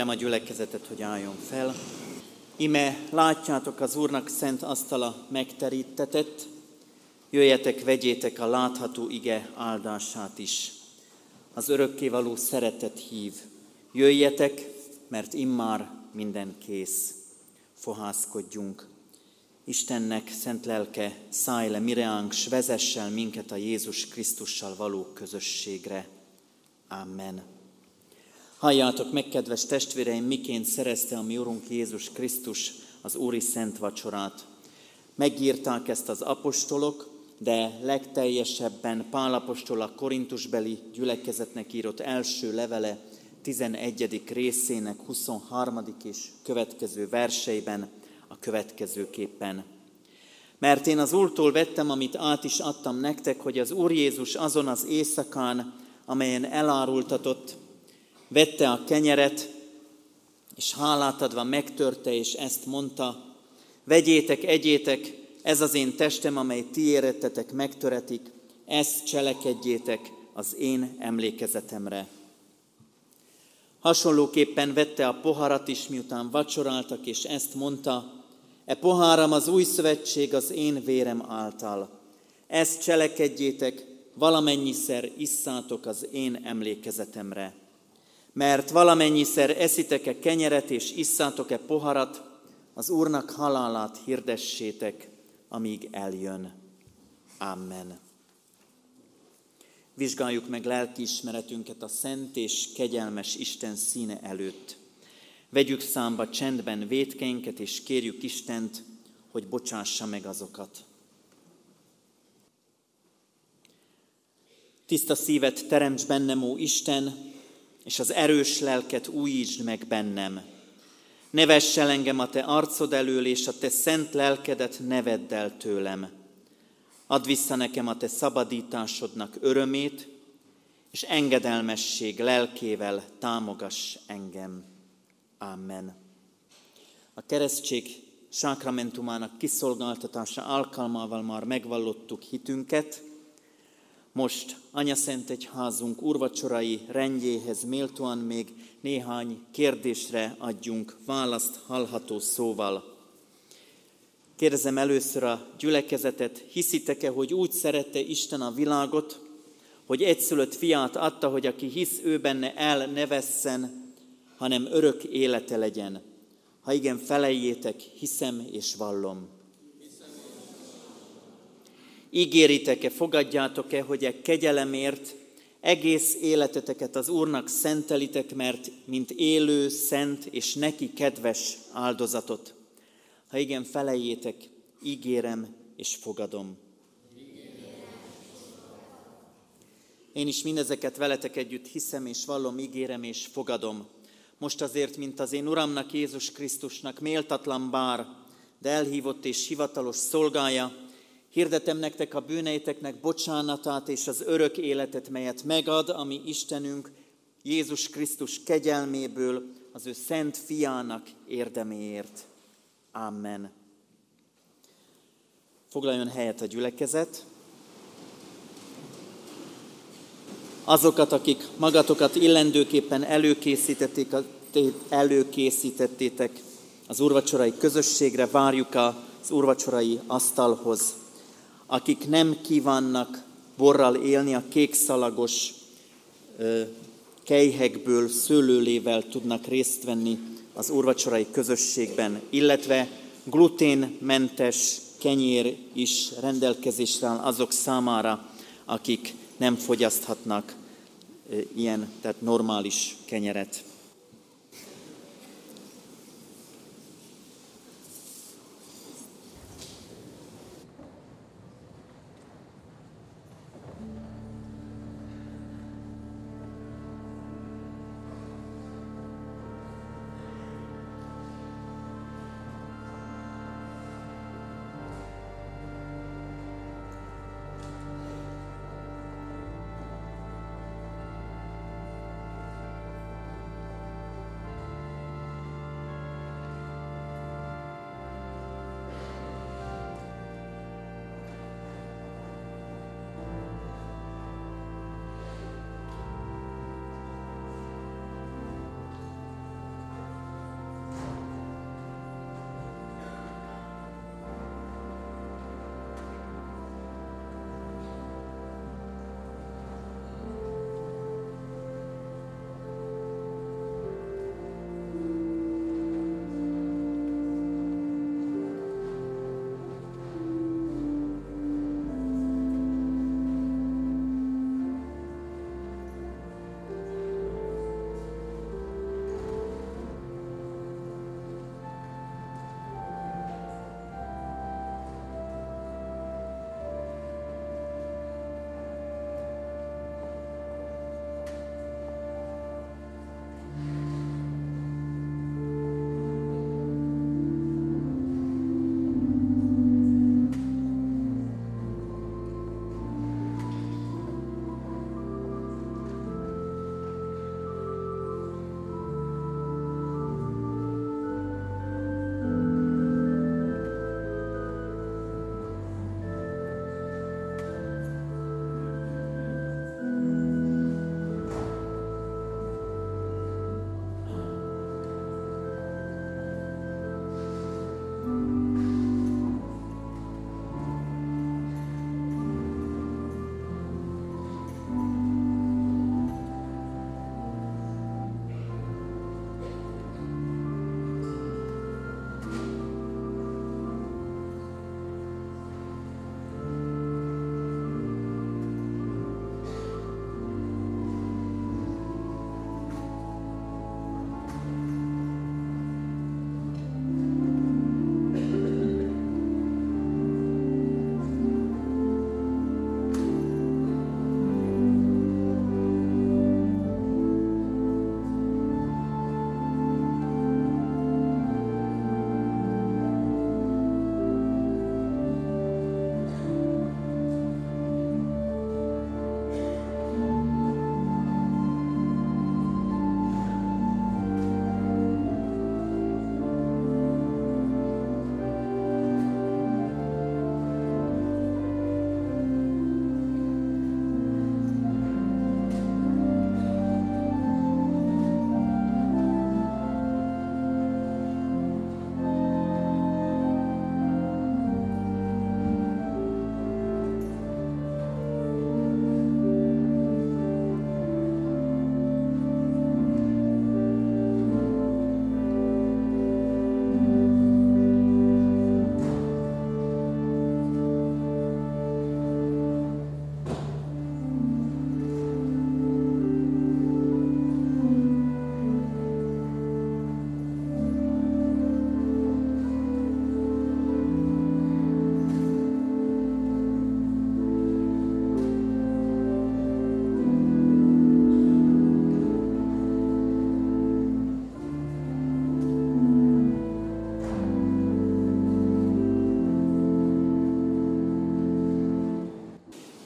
Kérem a gyülekezetet, hogy álljon fel. Ime látjátok az Úrnak szent asztala megterítetett, jöjjetek, vegyétek a látható ige áldását is. Az örökkévaló szeretet hív. Jöjjetek, mert immár minden kész. Fohászkodjunk. Istennek szent lelke, szállj le mireánk, s vezessel minket a Jézus Krisztussal való közösségre. Amen. Halljátok meg, kedves testvéreim, miként szerezte a mi Urunk Jézus Krisztus az Úri Szent Vacsorát. Megírták ezt az apostolok, de legteljesebben Pál apostol a Korintusbeli gyülekezetnek írott első levele 11. részének 23. és következő verseiben a következőképpen. Mert én az Úrtól vettem, amit át is adtam nektek, hogy az Úr Jézus azon az éjszakán, amelyen elárultatott, vette a kenyeret, és hálát adva megtörte, és ezt mondta, vegyétek, egyétek, ez az én testem, amely ti érettetek, megtöretik, ezt cselekedjétek az én emlékezetemre. Hasonlóképpen vette a poharat is, miután vacsoráltak, és ezt mondta, e poháram az új szövetség az én vérem által. Ezt cselekedjétek, valamennyiszer isszátok az én emlékezetemre. Mert valamennyiszer eszitek-e kenyeret és isszátok-e poharat, az Úrnak halálát hirdessétek, amíg eljön. Amen. Vizsgáljuk meg lelkiismeretünket a szent és kegyelmes Isten színe előtt. Vegyük számba csendben vétkeinket, és kérjük Istent, hogy bocsássa meg azokat. Tiszta szívet teremts bennem, ó Isten, és az erős lelket újítsd meg bennem. Ne vess engem a te arcod elől, és a te szent lelkedet ne el tőlem. Add vissza nekem a te szabadításodnak örömét, és engedelmesség lelkével támogass engem. Amen. A keresztség sákramentumának kiszolgáltatása alkalmával már megvallottuk hitünket, most Anya Szent Egyházunk urvacsorai rendjéhez méltóan még néhány kérdésre adjunk választ hallható szóval. Kérdezem először a gyülekezetet, hiszitek-e, hogy úgy szerette Isten a világot, hogy egyszülött fiát adta, hogy aki hisz ő benne el ne vesszen, hanem örök élete legyen. Ha igen, felejétek, hiszem és vallom. Ígéritek-e, fogadjátok-e, hogy e kegyelemért egész életeteket az Úrnak szentelitek, mert mint élő, szent és neki kedves áldozatot. Ha igen, felejétek, ígérem és fogadom. Én is mindezeket veletek együtt hiszem és vallom, ígérem és fogadom. Most azért, mint az én Uramnak Jézus Krisztusnak méltatlan bár, de elhívott és hivatalos szolgája, Hirdetem nektek a bűneiteknek bocsánatát és az örök életet, melyet megad, ami Istenünk Jézus Krisztus kegyelméből, az ő szent fiának érdeméért. Amen. Foglaljon helyet a gyülekezet. Azokat, akik magatokat illendőképpen előkészítették, előkészítettétek az úrvacsorai közösségre, várjuk az úrvacsorai asztalhoz akik nem kívánnak borral élni, a kékszalagos kejhekből, szőlőlével tudnak részt venni az úrvacsorai közösségben, illetve gluténmentes kenyér is rendelkezésre áll azok számára, akik nem fogyaszthatnak ilyen, tehát normális kenyeret.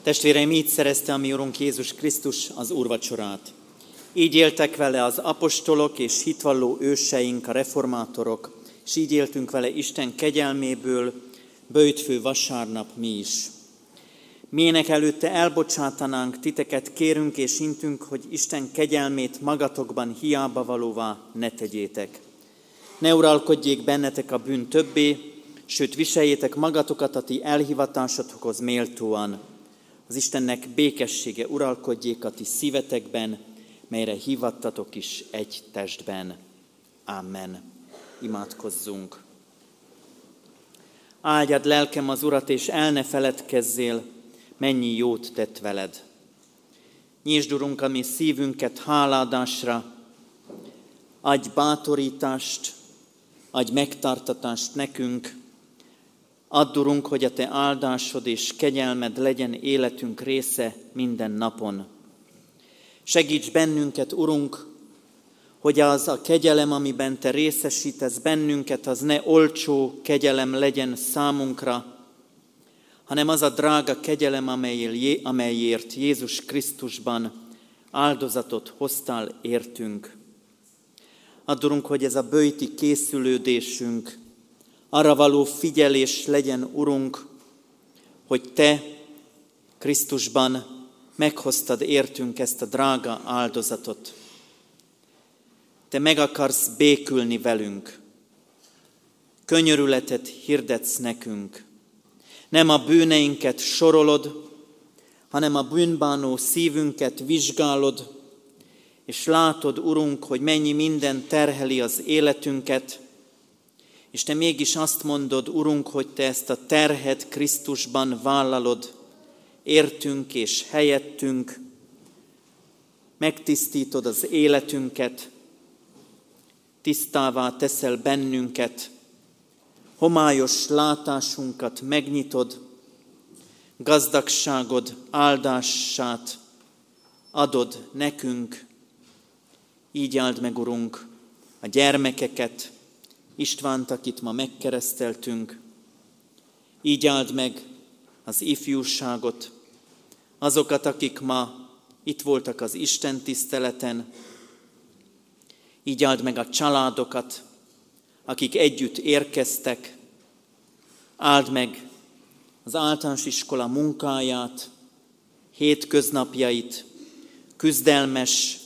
Testvéreim, így szerezte a mi Urunk Jézus Krisztus az úrvacsorát. Így éltek vele az apostolok és hitvalló őseink, a reformátorok, és így éltünk vele Isten kegyelméből, bőjtfő vasárnap mi is. Miének előtte elbocsátanánk, titeket kérünk és intünk, hogy Isten kegyelmét magatokban hiába valóvá ne tegyétek. Ne uralkodjék bennetek a bűn többé, sőt viseljétek magatokat a ti elhivatásotokhoz méltóan. Az Istennek békessége uralkodjék a ti szívetekben, melyre hívattatok is egy testben. Amen. Imádkozzunk. Áldjad lelkem az Urat, és el ne feledkezzél, mennyi jót tett veled. Nyisd, Urunk, a mi szívünket háládásra, adj bátorítást, adj megtartatást nekünk, Add, Urunk, hogy a Te áldásod és kegyelmed legyen életünk része minden napon. Segíts bennünket, Urunk, hogy az a kegyelem, amiben Te részesítesz bennünket, az ne olcsó kegyelem legyen számunkra, hanem az a drága kegyelem, amelyért Jézus Krisztusban áldozatot hoztál értünk. Addurunk, hogy ez a bőti készülődésünk, arra való figyelés legyen, Urunk, hogy Te Krisztusban meghoztad értünk ezt a drága áldozatot. Te meg akarsz békülni velünk. Könyörületet hirdetsz nekünk. Nem a bűneinket sorolod, hanem a bűnbánó szívünket vizsgálod, és látod, Urunk, hogy mennyi minden terheli az életünket, és te mégis azt mondod, Urunk, hogy te ezt a terhet Krisztusban vállalod, értünk és helyettünk, megtisztítod az életünket, tisztává teszel bennünket, homályos látásunkat megnyitod, gazdagságod áldását adod nekünk. Így áld meg, Urunk, a gyermekeket, Istvánt, akit ma megkereszteltünk. Így áld meg az ifjúságot, azokat, akik ma itt voltak az Isten tiszteleten, így áld meg a családokat, akik együtt érkeztek, áld meg az általános iskola munkáját, hétköznapjait, küzdelmes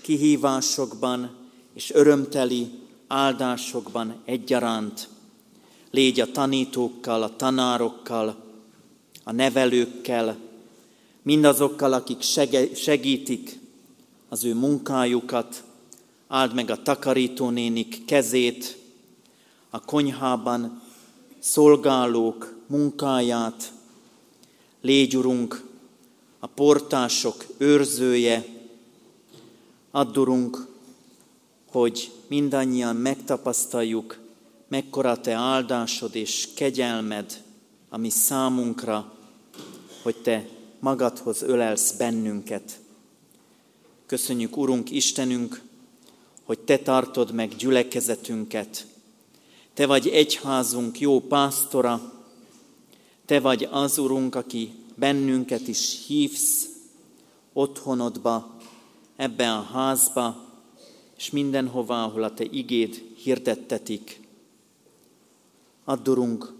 kihívásokban és örömteli áldásokban egyaránt. Légy a tanítókkal, a tanárokkal, a nevelőkkel, mindazokkal, akik segítik az ő munkájukat, áld meg a takarítónénik kezét, a konyhában szolgálók munkáját, légy, Urunk, a portások őrzője, add, Urunk, hogy mindannyian megtapasztaljuk, mekkora Te áldásod és kegyelmed, ami számunkra, hogy Te magadhoz ölelsz bennünket. Köszönjük, Urunk Istenünk, hogy Te tartod meg gyülekezetünket. Te vagy egyházunk jó pásztora, Te vagy az, Urunk, aki bennünket is hívsz otthonodba, ebbe a házba, és mindenhová, ahol a Te igéd hirdettetik. Addurunk,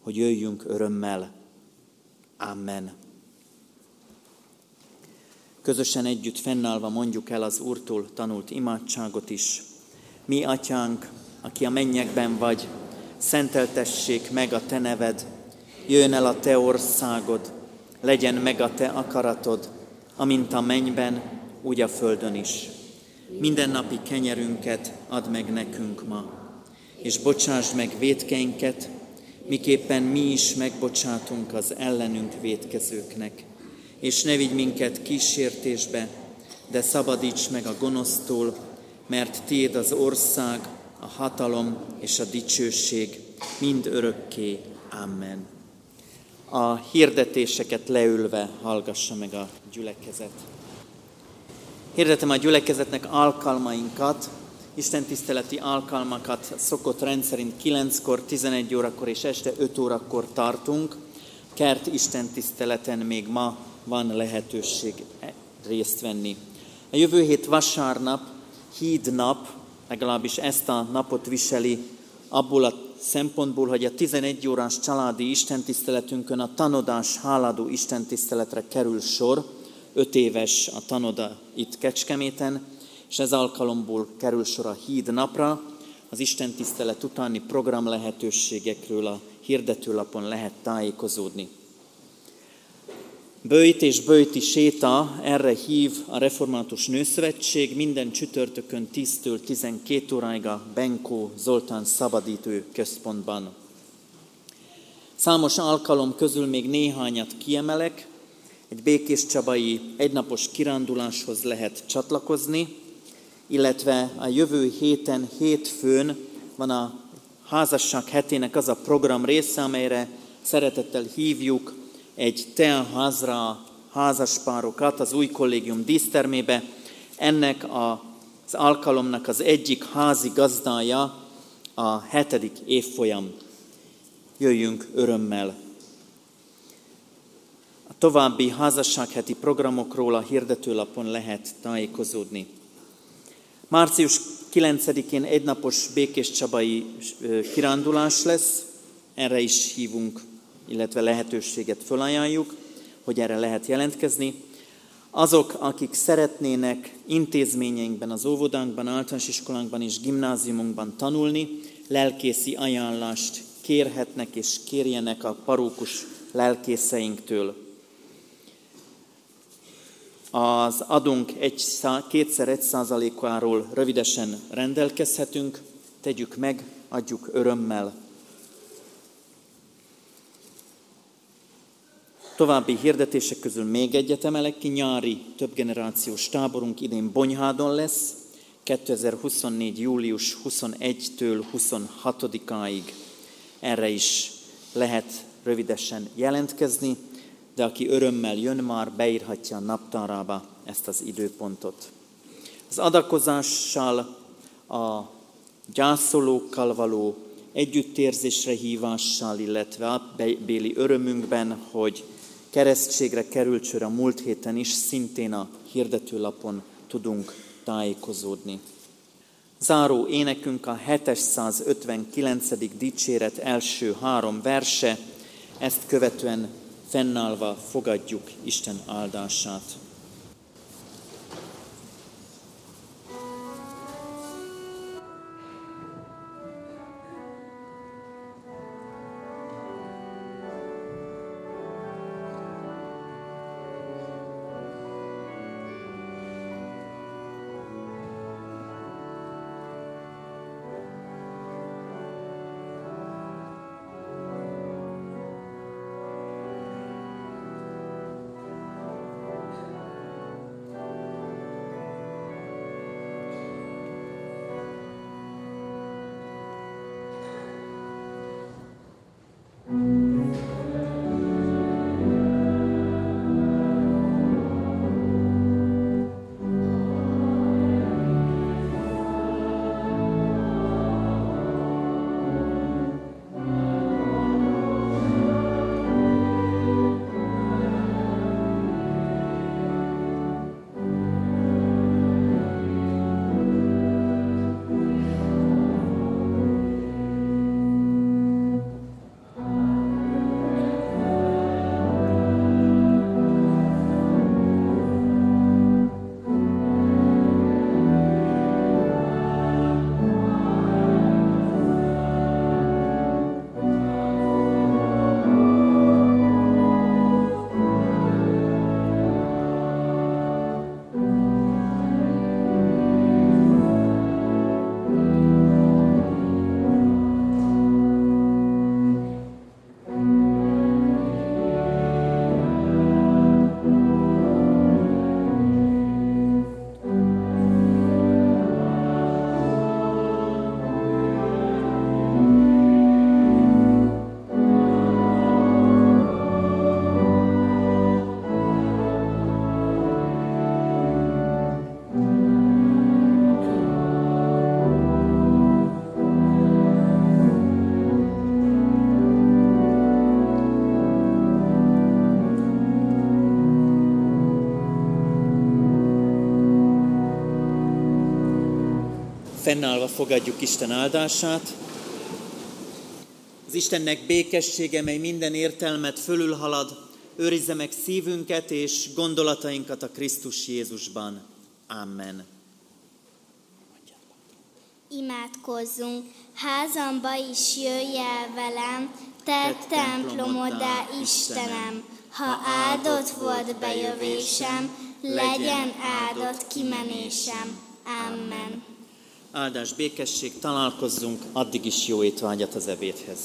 hogy jöjjünk örömmel. Amen. Közösen együtt fennállva mondjuk el az Úrtól tanult imádságot is. Mi, Atyánk, aki a mennyekben vagy, szenteltessék meg a Te neved, jöjjön el a Te országod, legyen meg a Te akaratod, amint a mennyben, úgy a földön is. Mindennapi kenyerünket add meg nekünk ma, és bocsásd meg védkeinket, miképpen mi is megbocsátunk az ellenünk védkezőknek. És ne vigy minket kísértésbe, de szabadíts meg a gonosztól, mert Tiéd az ország, a hatalom és a dicsőség mind örökké. Amen. A hirdetéseket leülve hallgassa meg a gyülekezet. Hirdetem a gyülekezetnek alkalmainkat, Isten tiszteleti alkalmakat szokott rendszerint 9-kor, 11 órakor és este 5 órakor tartunk. Kert Isten tiszteleten még ma van lehetőség részt venni. A jövő hét vasárnap, hídnap, legalábbis ezt a napot viseli, abból a szempontból, hogy a 11 órás családi istentiszteletünkön a tanodás háladó istentiszteletre kerül sor, öt éves a tanoda itt Kecskeméten, és ez alkalomból kerül sor a híd napra, az Isten tisztelet utáni program lehetőségekről a hirdetőlapon lehet tájékozódni. Böjt és böjti séta, erre hív a Református Nőszövetség minden csütörtökön 10-től 12 óráig a Benkó Zoltán Szabadítő Központban. Számos alkalom közül még néhányat kiemelek. Egy Békés Csabai egynapos kiránduláshoz lehet csatlakozni, illetve a jövő héten, hétfőn van a házasság hetének az a program része, amelyre szeretettel hívjuk egy teaházra házaspárokat az új kollégium dísztermébe. Ennek az alkalomnak az egyik házi gazdája a hetedik évfolyam. Jöjjünk örömmel! További házasságheti programokról a hirdetőlapon lehet tájékozódni. Március 9-én egynapos Békés Csabai kirándulás lesz, erre is hívunk, illetve lehetőséget felajánljuk, hogy erre lehet jelentkezni. Azok, akik szeretnének intézményeinkben, az óvodánkban, általános iskolánkban és gimnáziumunkban tanulni, lelkészi ajánlást kérhetnek és kérjenek a parókus lelkészeinktől az adunk egy, kétszer egy százalékáról rövidesen rendelkezhetünk, tegyük meg, adjuk örömmel. További hirdetések közül még egyet emelek ki, nyári többgenerációs táborunk idén Bonyhádon lesz, 2024. július 21-től 26-áig. Erre is lehet rövidesen jelentkezni de aki örömmel jön már, beírhatja a naptárába ezt az időpontot. Az adakozással, a gyászolókkal való együttérzésre hívással, illetve a béli örömünkben, hogy keresztségre került sor a múlt héten is, szintén a hirdetőlapon tudunk tájékozódni. Záró énekünk a 759. dicséret első három verse, ezt követően fennállva fogadjuk Isten áldását. Fennállva fogadjuk Isten áldását. Az Istennek békessége, mely minden értelmet fölülhalad, őrizze meg szívünket és gondolatainkat a Krisztus Jézusban. Amen. Imádkozzunk, házamba is jöjj el velem, te templomoddá Istenem, ha áldott volt bejövésem, legyen áldott kimenésem. Amen. Áldás, békesség, találkozzunk, addig is jó étvágyat az ebédhez.